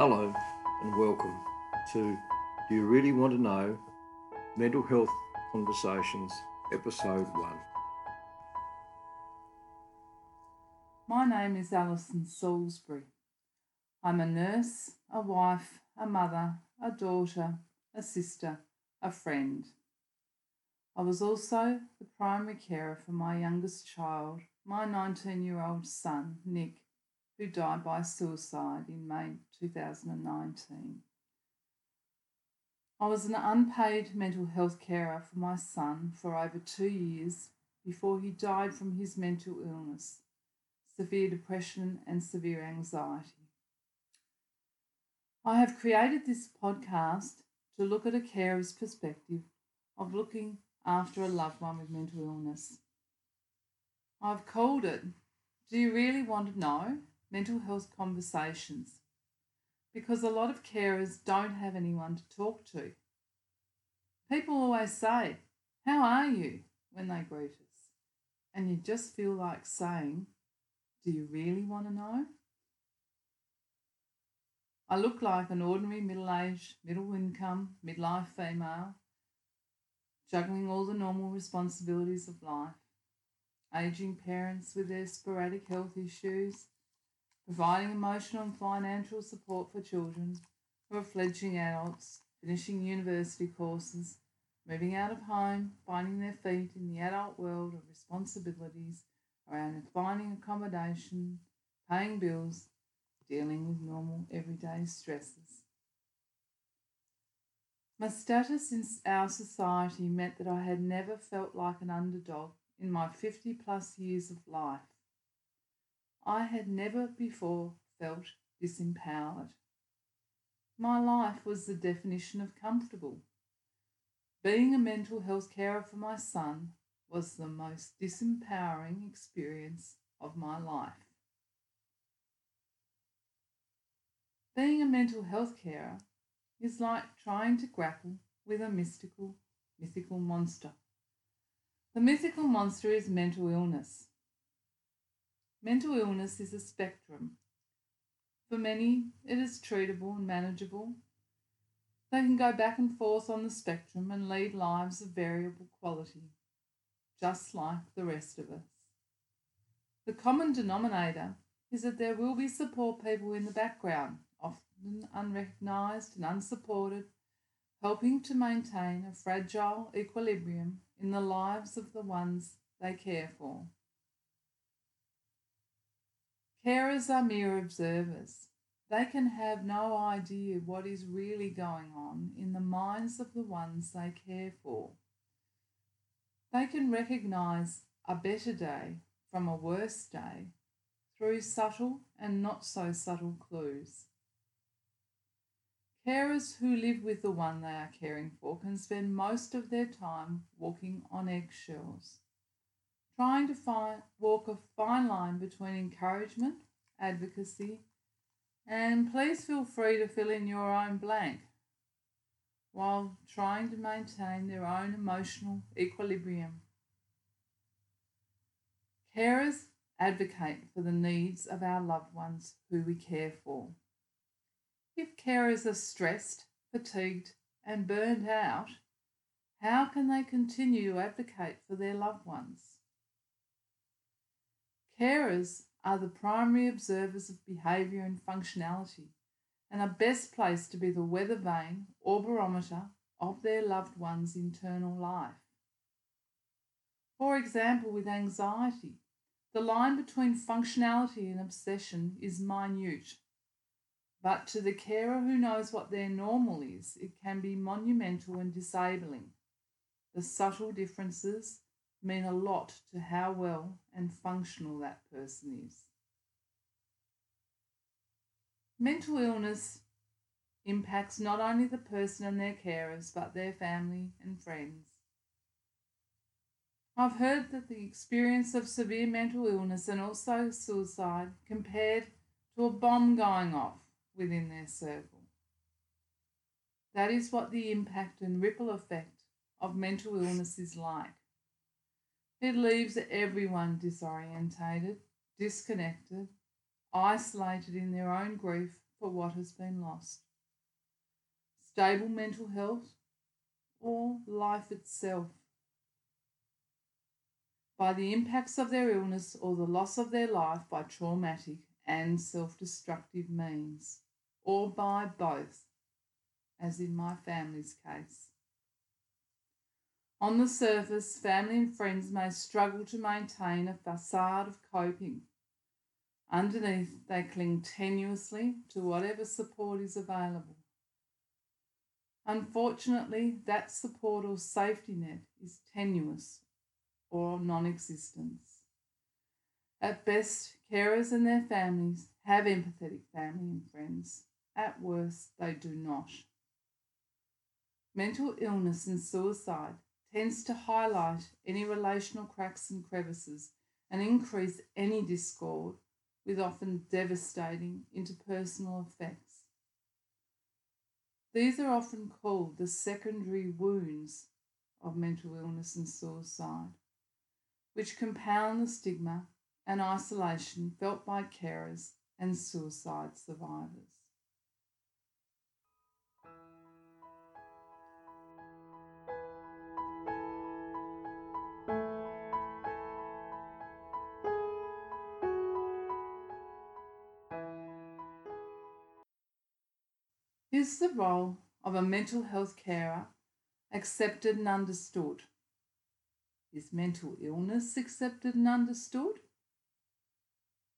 Hello and welcome to Do You Really Want to Know? Mental Health Conversations, Episode 1. My name is Alison Salisbury. I'm a nurse, a wife, a mother, a daughter, a sister, a friend. I was also the primary carer for my youngest child, my 19 year old son, Nick, who died by suicide in May 2019. I was an unpaid mental health carer for my son for over two years before he died from his mental illness, severe depression, and severe anxiety. I have created this podcast to look at a carer's perspective of looking after a loved one with mental illness. I've called it Do You Really Want to Know? Mental Health Conversations because a lot of carers don't have anyone to talk to. People always say, How are you? when they greet us. And you just feel like saying, Do you really want to know? I look like an ordinary middle aged, middle income, midlife female, juggling all the normal responsibilities of life. Aging parents with their sporadic health issues, providing emotional and financial support for children who are fledgling adults, finishing university courses, moving out of home, finding their feet in the adult world of responsibilities around finding accommodation, paying bills, dealing with normal everyday stresses. My status in our society meant that I had never felt like an underdog in my 50 plus years of life. I had never before felt disempowered. My life was the definition of comfortable. Being a mental health carer for my son was the most disempowering experience of my life. Being a mental health carer is like trying to grapple with a mystical, mythical monster. The mythical monster is mental illness. Mental illness is a spectrum. For many, it is treatable and manageable. They can go back and forth on the spectrum and lead lives of variable quality, just like the rest of us. The common denominator is that there will be support people in the background often unrecognised and unsupported, helping to maintain a fragile equilibrium in the lives of the ones they care for. Carers are mere observers. They can have no idea what is really going on in the minds of the ones they care for. They can recognise a better day from a worse day through subtle and not so subtle clues. Carers who live with the one they are caring for can spend most of their time walking on eggshells, trying to find, walk a fine line between encouragement, advocacy, and please feel free to fill in your own blank while trying to maintain their own emotional equilibrium. Carers advocate for the needs of our loved ones who we care for. If carers are stressed, fatigued, and burned out, how can they continue to advocate for their loved ones? Carers are the primary observers of behaviour and functionality and are best placed to be the weather vane or barometer of their loved one's internal life. For example, with anxiety, the line between functionality and obsession is minute but to the carer who knows what their normal is, it can be monumental and disabling. The subtle differences mean a lot to how well and functional that person is. Mental illness impacts not only the person and their carers, but their family and friends. I've heard that the experience of severe mental illness and also suicide compared to a bomb going off within their circle. That is what the impact and ripple effect of mental illness is like. It leaves everyone disorientated, disconnected, isolated in their own grief, for what has been lost. Stable mental health or life itself. By the impacts of their illness or the loss of their life by traumatic and self destructive means, or by both, as in my family's case. On the surface, family and friends may struggle to maintain a facade of coping. Underneath, they cling tenuously to whatever support is available. Unfortunately, that support or safety net is tenuous or non existent. At best, carers and their families have empathetic family and friends. At worst, they do not. Mental illness and suicide tends to highlight any relational cracks and crevices and increase any discord with often devastating interpersonal effects. These are often called the secondary wounds of mental illness and suicide, which compound the stigma and isolation felt by carers and suicide survivors. Is the role of a mental health carer accepted and understood? Is mental illness accepted and understood?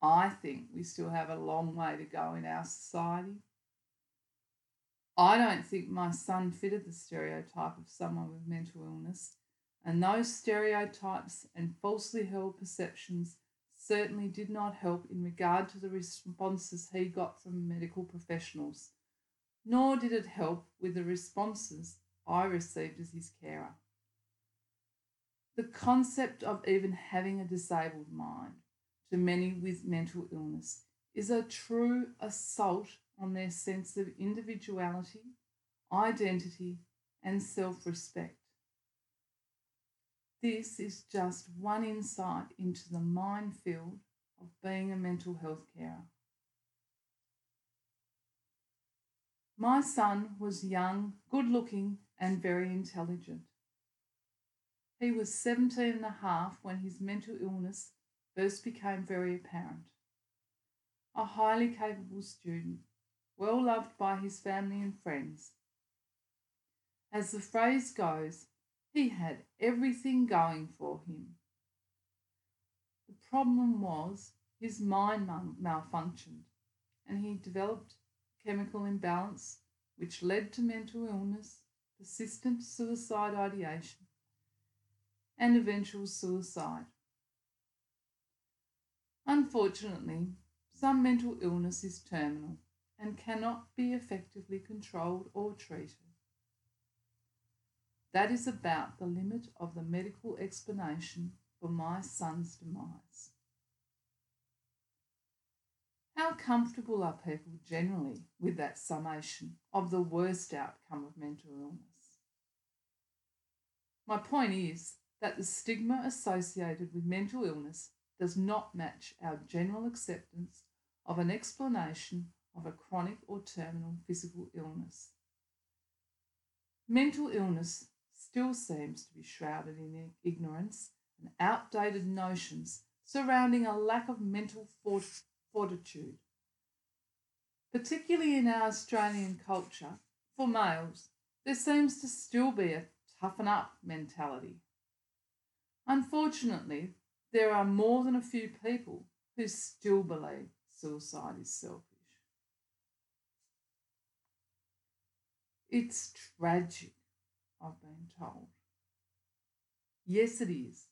I think we still have a long way to go in our society. I don't think my son fitted the stereotype of someone with mental illness, and those stereotypes and falsely held perceptions certainly did not help in regard to the responses he got from medical professionals nor did it help with the responses I received as his carer. The concept of even having a disabled mind to many with mental illness is a true assault on their sense of individuality, identity, and self respect. This is just one insight into the minefield of being a mental health carer. My son was young, good looking, and very intelligent. He was 17 and a half when his mental illness first became very apparent. A highly capable student, well loved by his family and friends. As the phrase goes, he had everything going for him. The problem was his mind malfunctioned and he developed chemical imbalance, which led to mental illness, persistent suicide ideation, and eventual suicide. Unfortunately, some mental illness is terminal and cannot be effectively controlled or treated. That is about the limit of the medical explanation for my son's demise. How comfortable are people generally with that summation of the worst outcome of mental illness? My point is that the stigma associated with mental illness does not match our general acceptance of an explanation of a chronic or terminal physical illness. Mental illness still seems to be shrouded in ignorance and outdated notions surrounding a lack of mental fortitude fortitude. Particularly in our Australian culture, for males, there seems to still be a toughen up mentality. Unfortunately, there are more than a few people who still believe suicide is selfish. It's tragic, I've been told. Yes, it is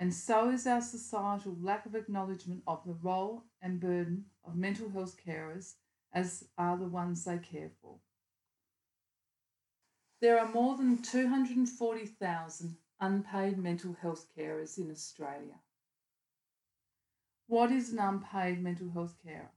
and so is our societal lack of acknowledgement of the role and burden of mental health carers as are the ones they care for. There are more than 240,000 unpaid mental health carers in Australia. What is an unpaid mental health carer?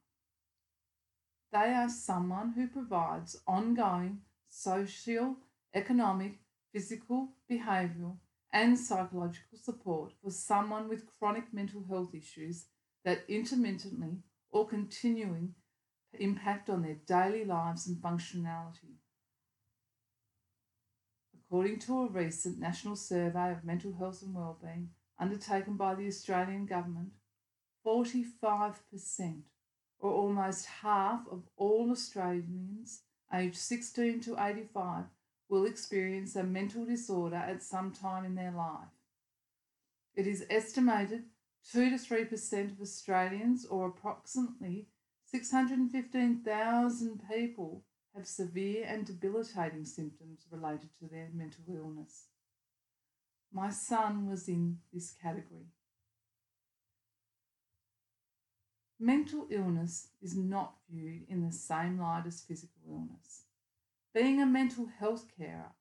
They are someone who provides ongoing social, economic, physical, behavioural, and psychological support for someone with chronic mental health issues that intermittently or continuing impact on their daily lives and functionality. According to a recent national survey of mental health and wellbeing undertaken by the Australian Government, 45%, or almost half of all Australians aged 16 to 85, will experience a mental disorder at some time in their life. It is estimated 2 to 3% of Australians, or approximately 615,000 people, have severe and debilitating symptoms related to their mental illness. My son was in this category. Mental illness is not viewed in the same light as physical illness. Being a mental health carer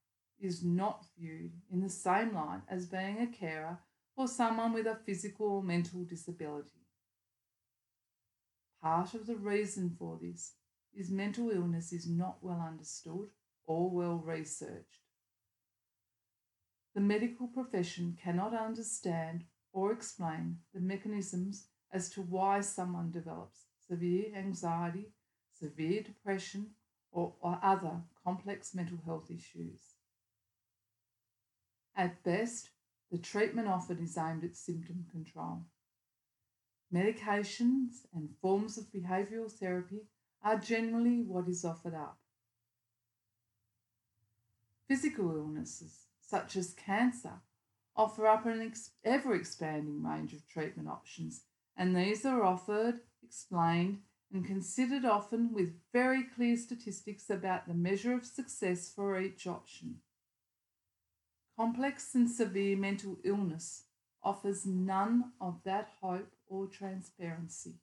is not viewed in the same light as being a carer for someone with a physical or mental disability. Part of the reason for this is mental illness is not well understood or well researched. The medical profession cannot understand or explain the mechanisms as to why someone develops severe anxiety, severe depression, or, or other complex mental health issues. At best, the treatment offered is aimed at symptom control. Medications and forms of behavioural therapy are generally what is offered up. Physical illnesses, such as cancer, offer up an ever expanding range of treatment options, and these are offered, explained, and considered often with very clear statistics about the measure of success for each option. Complex and severe mental illness offers none of that hope or transparency.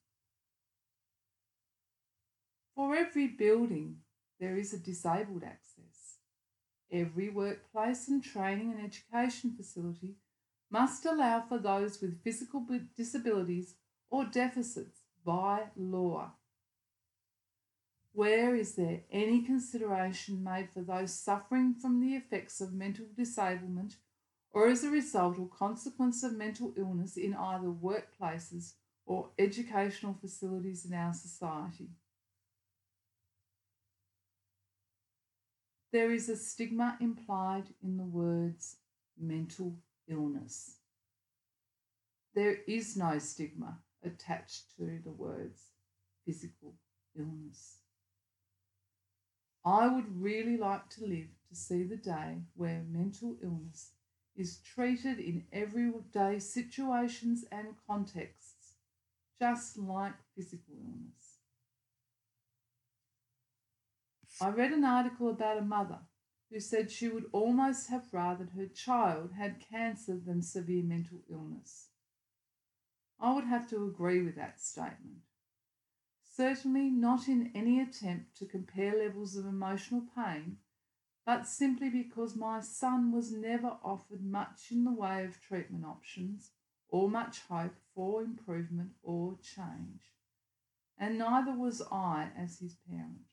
For every building, there is a disabled access. Every workplace and training and education facility must allow for those with physical disabilities or deficits by law. Where is there any consideration made for those suffering from the effects of mental disablement or as a result or consequence of mental illness in either workplaces or educational facilities in our society? There is a stigma implied in the words mental illness. There is no stigma attached to the words physical illness. I would really like to live to see the day where mental illness is treated in everyday situations and contexts, just like physical illness. I read an article about a mother who said she would almost have rather her child had cancer than severe mental illness. I would have to agree with that statement. Certainly not in any attempt to compare levels of emotional pain, but simply because my son was never offered much in the way of treatment options or much hope for improvement or change, and neither was I as his parent.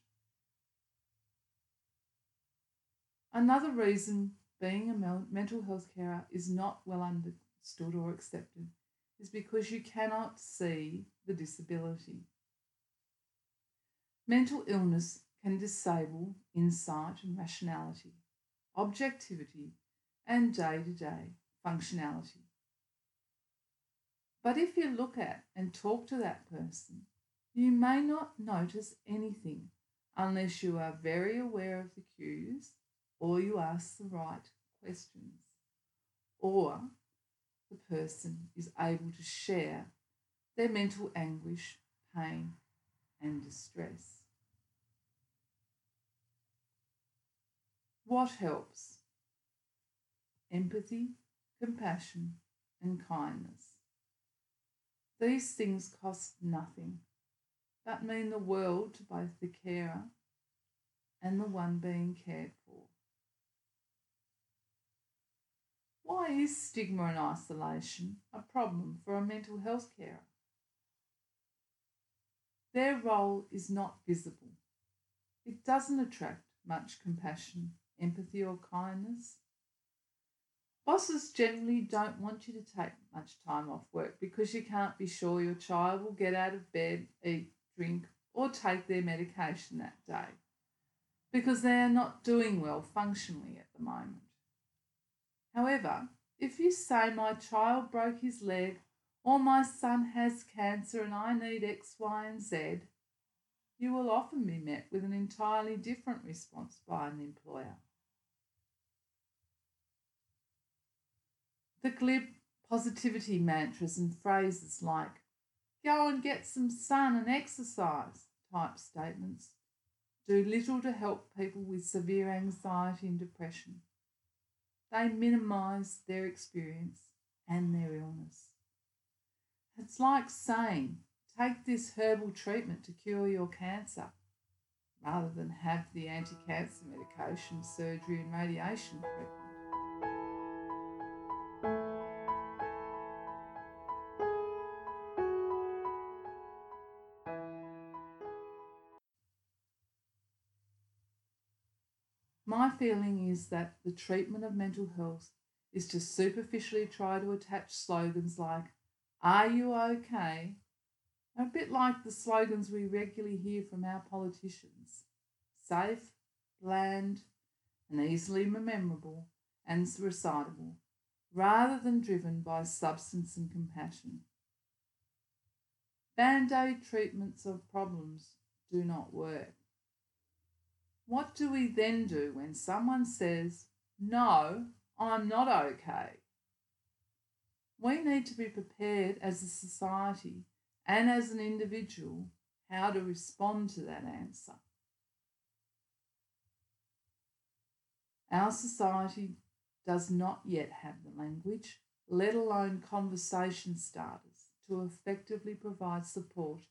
Another reason being a mental health carer is not well understood or accepted is because you cannot see the disability. Mental illness can disable insight and rationality, objectivity, and day to day functionality. But if you look at and talk to that person, you may not notice anything unless you are very aware of the cues or you ask the right questions or the person is able to share their mental anguish, pain, and distress. What helps? Empathy, compassion, and kindness. These things cost nothing, but mean the world to both the carer and the one being cared for. Why is stigma and isolation a problem for a mental health carer? Their role is not visible. It doesn't attract much compassion, empathy, or kindness. Bosses generally don't want you to take much time off work because you can't be sure your child will get out of bed, eat, drink, or take their medication that day because they are not doing well functionally at the moment. However, if you say my child broke his leg or my son has cancer and I need X, Y, and Z, you will often be met with an entirely different response by an employer. The glib positivity mantras and phrases like, go and get some sun and exercise type statements do little to help people with severe anxiety and depression. They minimise their experience and their illness. It's like saying, take this herbal treatment to cure your cancer, rather than have the anti cancer medication, surgery, and radiation treatment. My feeling is that the treatment of mental health is to superficially try to attach slogans like, Are you okay? A bit like the slogans we regularly hear from our politicians safe, bland, and easily memorable and recitable, rather than driven by substance and compassion. Band aid treatments of problems do not work. What do we then do when someone says, No, I'm not okay? We need to be prepared as a society and as an individual how to respond to that answer. Our society does not yet have the language, let alone conversation starters, to effectively provide support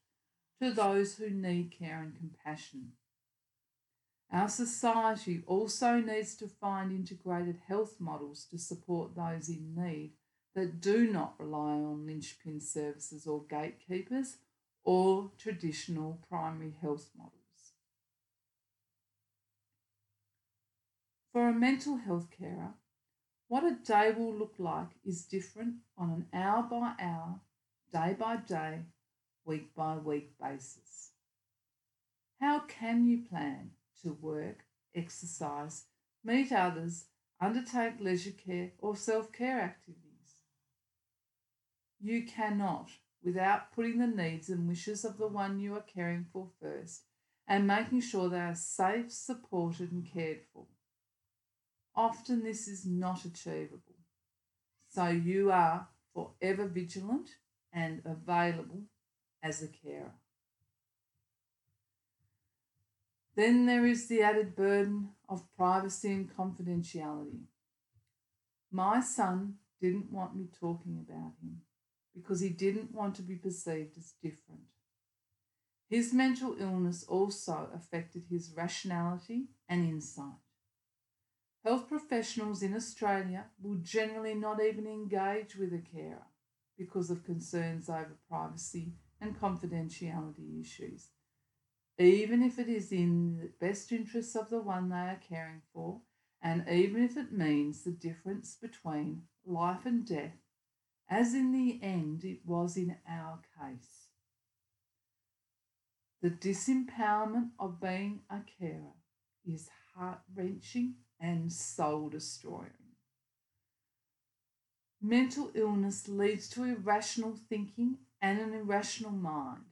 to those who need care and compassion. Our society also needs to find integrated health models to support those in need that do not rely on linchpin services or gatekeepers or traditional primary health models. For a mental health carer, what a day will look like is different on an hour by hour, day by day, week by week basis. How can you plan to work, exercise, meet others, undertake leisure care or self care activities? You cannot without putting the needs and wishes of the one you are caring for first and making sure they are safe, supported, and cared for. Often this is not achievable. So you are forever vigilant and available as a carer. Then there is the added burden of privacy and confidentiality. My son didn't want me talking about him because he didn't want to be perceived as different. His mental illness also affected his rationality and insight. Health professionals in Australia will generally not even engage with a carer because of concerns over privacy and confidentiality issues, even if it is in the best interests of the one they are caring for, and even if it means the difference between life and death, as in the end it was in our case. The disempowerment of being a carer is heart wrenching and soul destroying. Mental illness leads to irrational thinking and an irrational mind.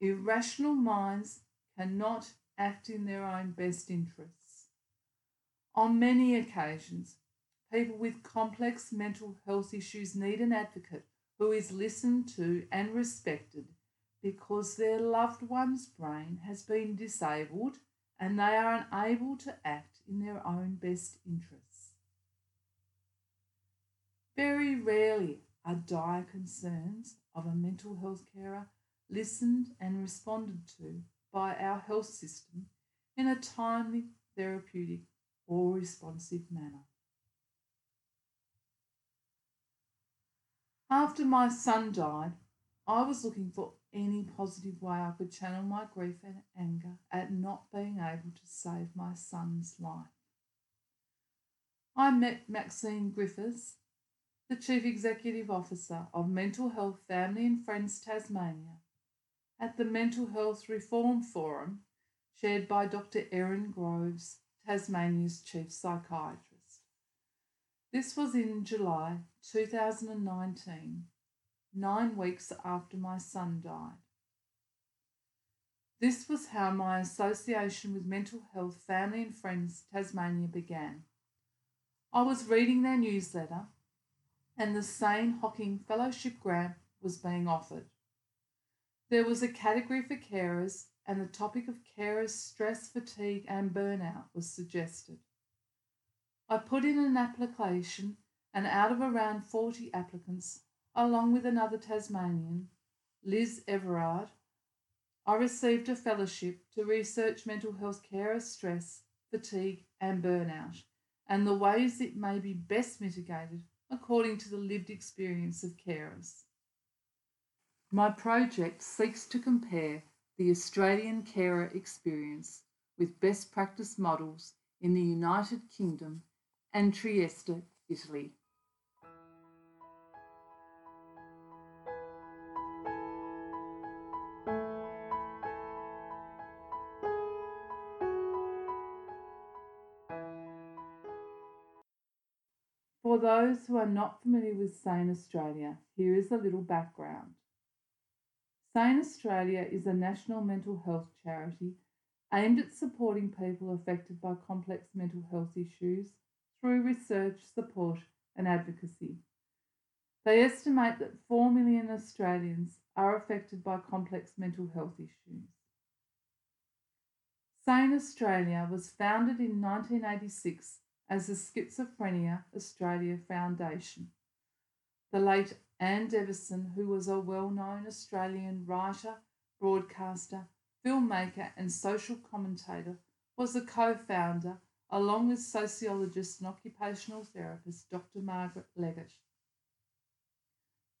Irrational minds cannot act in their own best interests. On many occasions, people with complex mental health issues need an advocate who is listened to and respected because their loved one's brain has been disabled and they are unable to act in their own best interests. Very rarely are dire concerns of a mental health carer listened and responded to by our health system in a timely, therapeutic, or responsive manner. After my son died, I was looking for any positive way I could channel my grief and anger at not being able to save my son's life. I met Maxine Griffiths, the Chief Executive Officer of Mental Health Family and Friends Tasmania, at the Mental Health Reform Forum chaired by Dr. Aaron Groves, Tasmania's chief psychiatrist. This was in July 2019, nine weeks after my son died. This was how my association with Mental Health Family and Friends Tasmania began. I was reading their newsletter, and the Sane Hocking Fellowship Grant was being offered. There was a category for carers, and the topic of carers' stress, fatigue, and burnout was suggested. I put in an application, and out of around 40 applicants, along with another Tasmanian, Liz Everard, I received a fellowship to research mental health carer stress, fatigue, and burnout, and the ways it may be best mitigated according to the lived experience of carers. My project seeks to compare the Australian carer experience with best practice models in the United Kingdom and Trieste, Italy. Those who are not familiar with Sane Australia, here is a little background. Sane Australia is a national mental health charity aimed at supporting people affected by complex mental health issues through research, support, and advocacy. They estimate that 4 million Australians are affected by complex mental health issues. Sane Australia was founded in 1986 as the Schizophrenia Australia Foundation. The late Anne Deveson, who was a well known Australian writer, broadcaster, filmmaker, and social commentator, was the co founder, along with sociologist and occupational therapist Dr. Margaret Leggatt.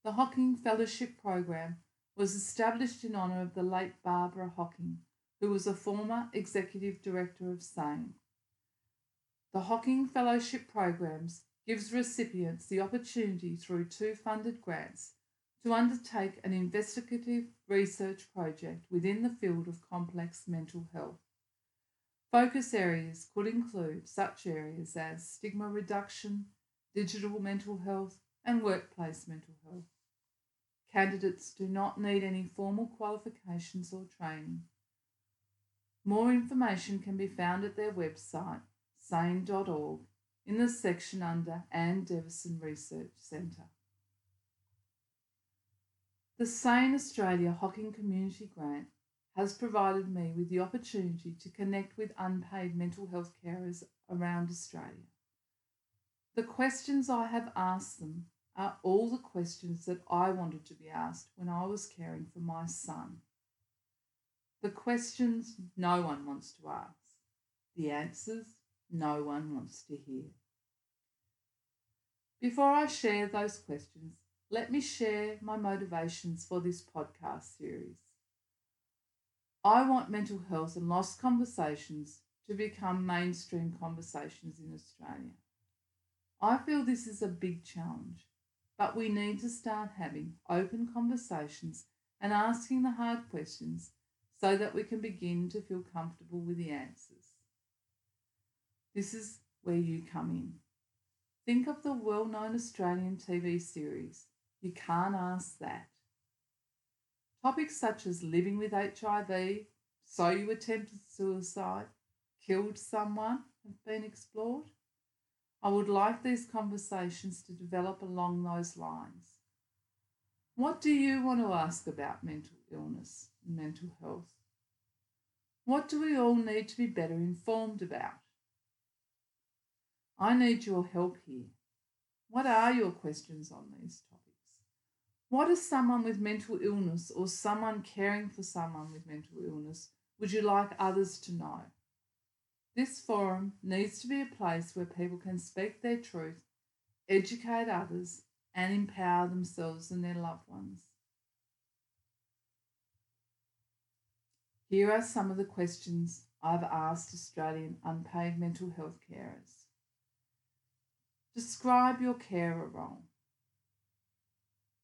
The Hocking Fellowship Program was established in honour of the late Barbara Hocking, who was a former executive director of SANE. The Hocking Fellowship Programs gives recipients the opportunity through two funded grants to undertake an investigative research project within the field of complex mental health. Focus areas could include such areas as stigma reduction, digital mental health, and workplace mental health. Candidates do not need any formal qualifications or training. More information can be found at their website, sane.org in the section under Anne Deveson Research Centre. The Sane Australia Hocking Community Grant has provided me with the opportunity to connect with unpaid mental health carers around Australia. The questions I have asked them are all the questions that I wanted to be asked when I was caring for my son. The questions no one wants to ask, the answers no one wants to hear. Before I share those questions, let me share my motivations for this podcast series. I want mental health and loss conversations to become mainstream conversations in Australia. I feel this is a big challenge, but we need to start having open conversations and asking the hard questions so that we can begin to feel comfortable with the answers. This is where you come in. Think of the well known Australian TV series. You can't ask that. Topics such as living with HIV, so you attempted suicide, killed someone have been explored. I would like these conversations to develop along those lines. What do you want to ask about mental illness and mental health? What do we all need to be better informed about? I need your help here. What are your questions on these topics? What is someone with mental illness or someone caring for someone with mental illness would you like others to know? This forum needs to be a place where people can speak their truth, educate others, and empower themselves and their loved ones. Here are some of the questions I've asked Australian unpaid mental health carers. Describe your carer role.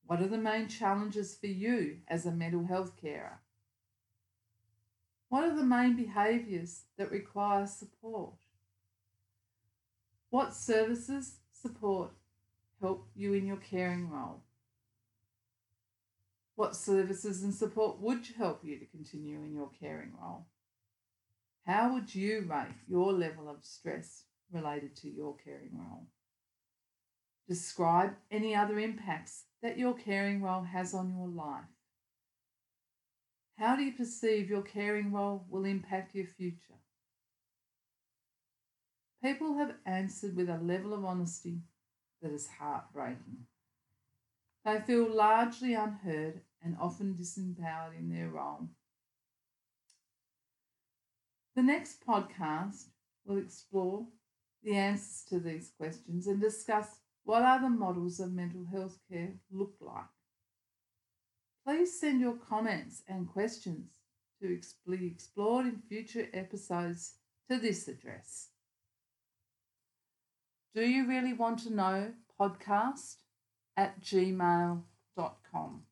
What are the main challenges for you as a mental health carer? What are the main behaviours that require support? What services support help you in your caring role? What services and support would help you to continue in your caring role? How would you rate your level of stress related to your caring role? Describe any other impacts that your caring role has on your life. How do you perceive your caring role will impact your future? People have answered with a level of honesty that is heartbreaking. They feel largely unheard and often disempowered in their role. The next podcast will explore the answers to these questions and discuss what other models of mental health care look like. Please send your comments and questions to be explored in future episodes to this address. Do you really want to know podcast at gmail.com.